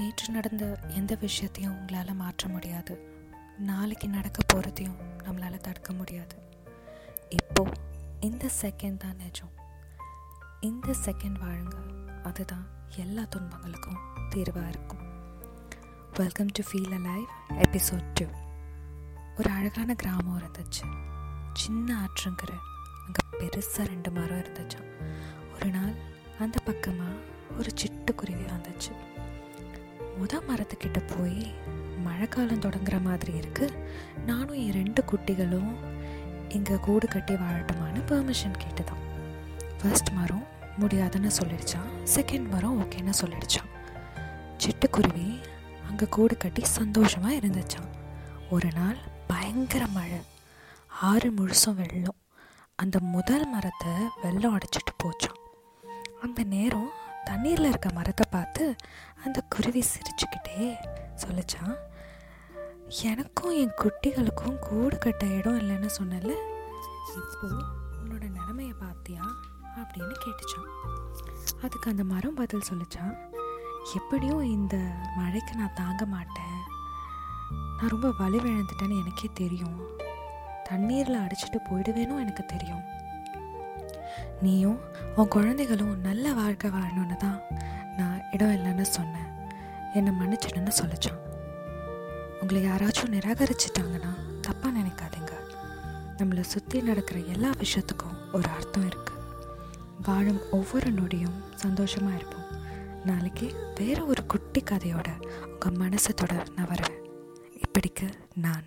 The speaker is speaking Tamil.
நேற்று நடந்த எந்த விஷயத்தையும் உங்களால் மாற்ற முடியாது. நாளைக்கு நடக்க போகிறதையும் நம்மளால் தடுக்க முடியாது. இப்போ இந்த செகண்ட் தான் நிஜம். இந்த செகண்ட் வாழுங்க அதுதான் எல்லா துன்பங்களுக்கும் தீர்வாக இருக்கும். Welcome to feel a life episode two ஒரு அழகான கிராமம் இருந்துச்சு. சின்ன ஆற்றுங்கிற அங்கே பெருசாக ரெண்டு மரம் இருந்துச்சு ஒரு நாள் அந்த பக்கமாக ஒரு சிட்டுக்குருவி வந்துச்சு. முத மரத்துக்கிட்ட போய் மழைக்காலம் தொடங்குற மாதிரி இருக்குது நானும் என் ரெண்டு குட்டிகளும் இங்கே கூடு கட்டி வாழட்டுமான்னு பெர்மிஷன் கேட்டுதான் ஃபர்ஸ்ட் மரம் முடியாதுன்னு சொல்லிடுச்சான் செகண்ட் மரம் ஓகேன்னு சொல்லிடுச்சான் சிட்டுக்குருவி அங்கே கூடு கட்டி சந்தோஷமாக இருந்துச்சான் ஒரு நாள் பயங்கர மழை. ஆறு முழுசும் வெள்ளம். அந்த முதல் மரத்தை வெள்ளம் அடைச்சிட்டு போச்சான் அந்த நேரம் தண்ணீரில் இருக்க மரத்தை பார்த்து அந்த குருவி சிரிச்சுக்கிட்டே சொல்லிச்சான் எனக்கும் என் குட்டிகளுக்கும் கூடு கட்ட இடம் இல்லைன்னு சொன்னல இப்போ உன்னோட நிலமையை பார்த்தியா? அப்படின்னு கேட்டுச்சான். அதுக்கு அந்த மரம் பதில் சொல்லிச்சான் எப்படியும் இந்த மழைக்கு நான் தாங்க மாட்டேன். நான் ரொம்ப வலுவிழந்துட்டேன்னு எனக்கே தெரியும். தண்ணீரில் அடிச்சிட்டு போயிடுவேனும் எனக்கு தெரியும். நீயும் உன் குழந்தைகளும் நல்ல வாழ்க்கை வாழணும்னு தான் நான் இடம் இல்லைன்னு சொன்னேன். என்னை மன்னிச்சிடுன்னு சொல்லிச்சான். உங்களை யாராச்சும் நிராகரிச்சிட்டாங்கன்னா தப்பாக நினைக்காதீங்க. நம்மளை சுற்றி நடக்கிற எல்லா விஷயத்துக்கும் ஒரு அர்த்தம் இருக்குது வாழும் ஒவ்வொரு நொடியும் சந்தோஷமாக இருப்போம். நாளைக்கு வேற ஒரு குட்டி கதையோட உங்கள் மனசை தொடர் நான் வருவேன் இப்படிக்கு நான்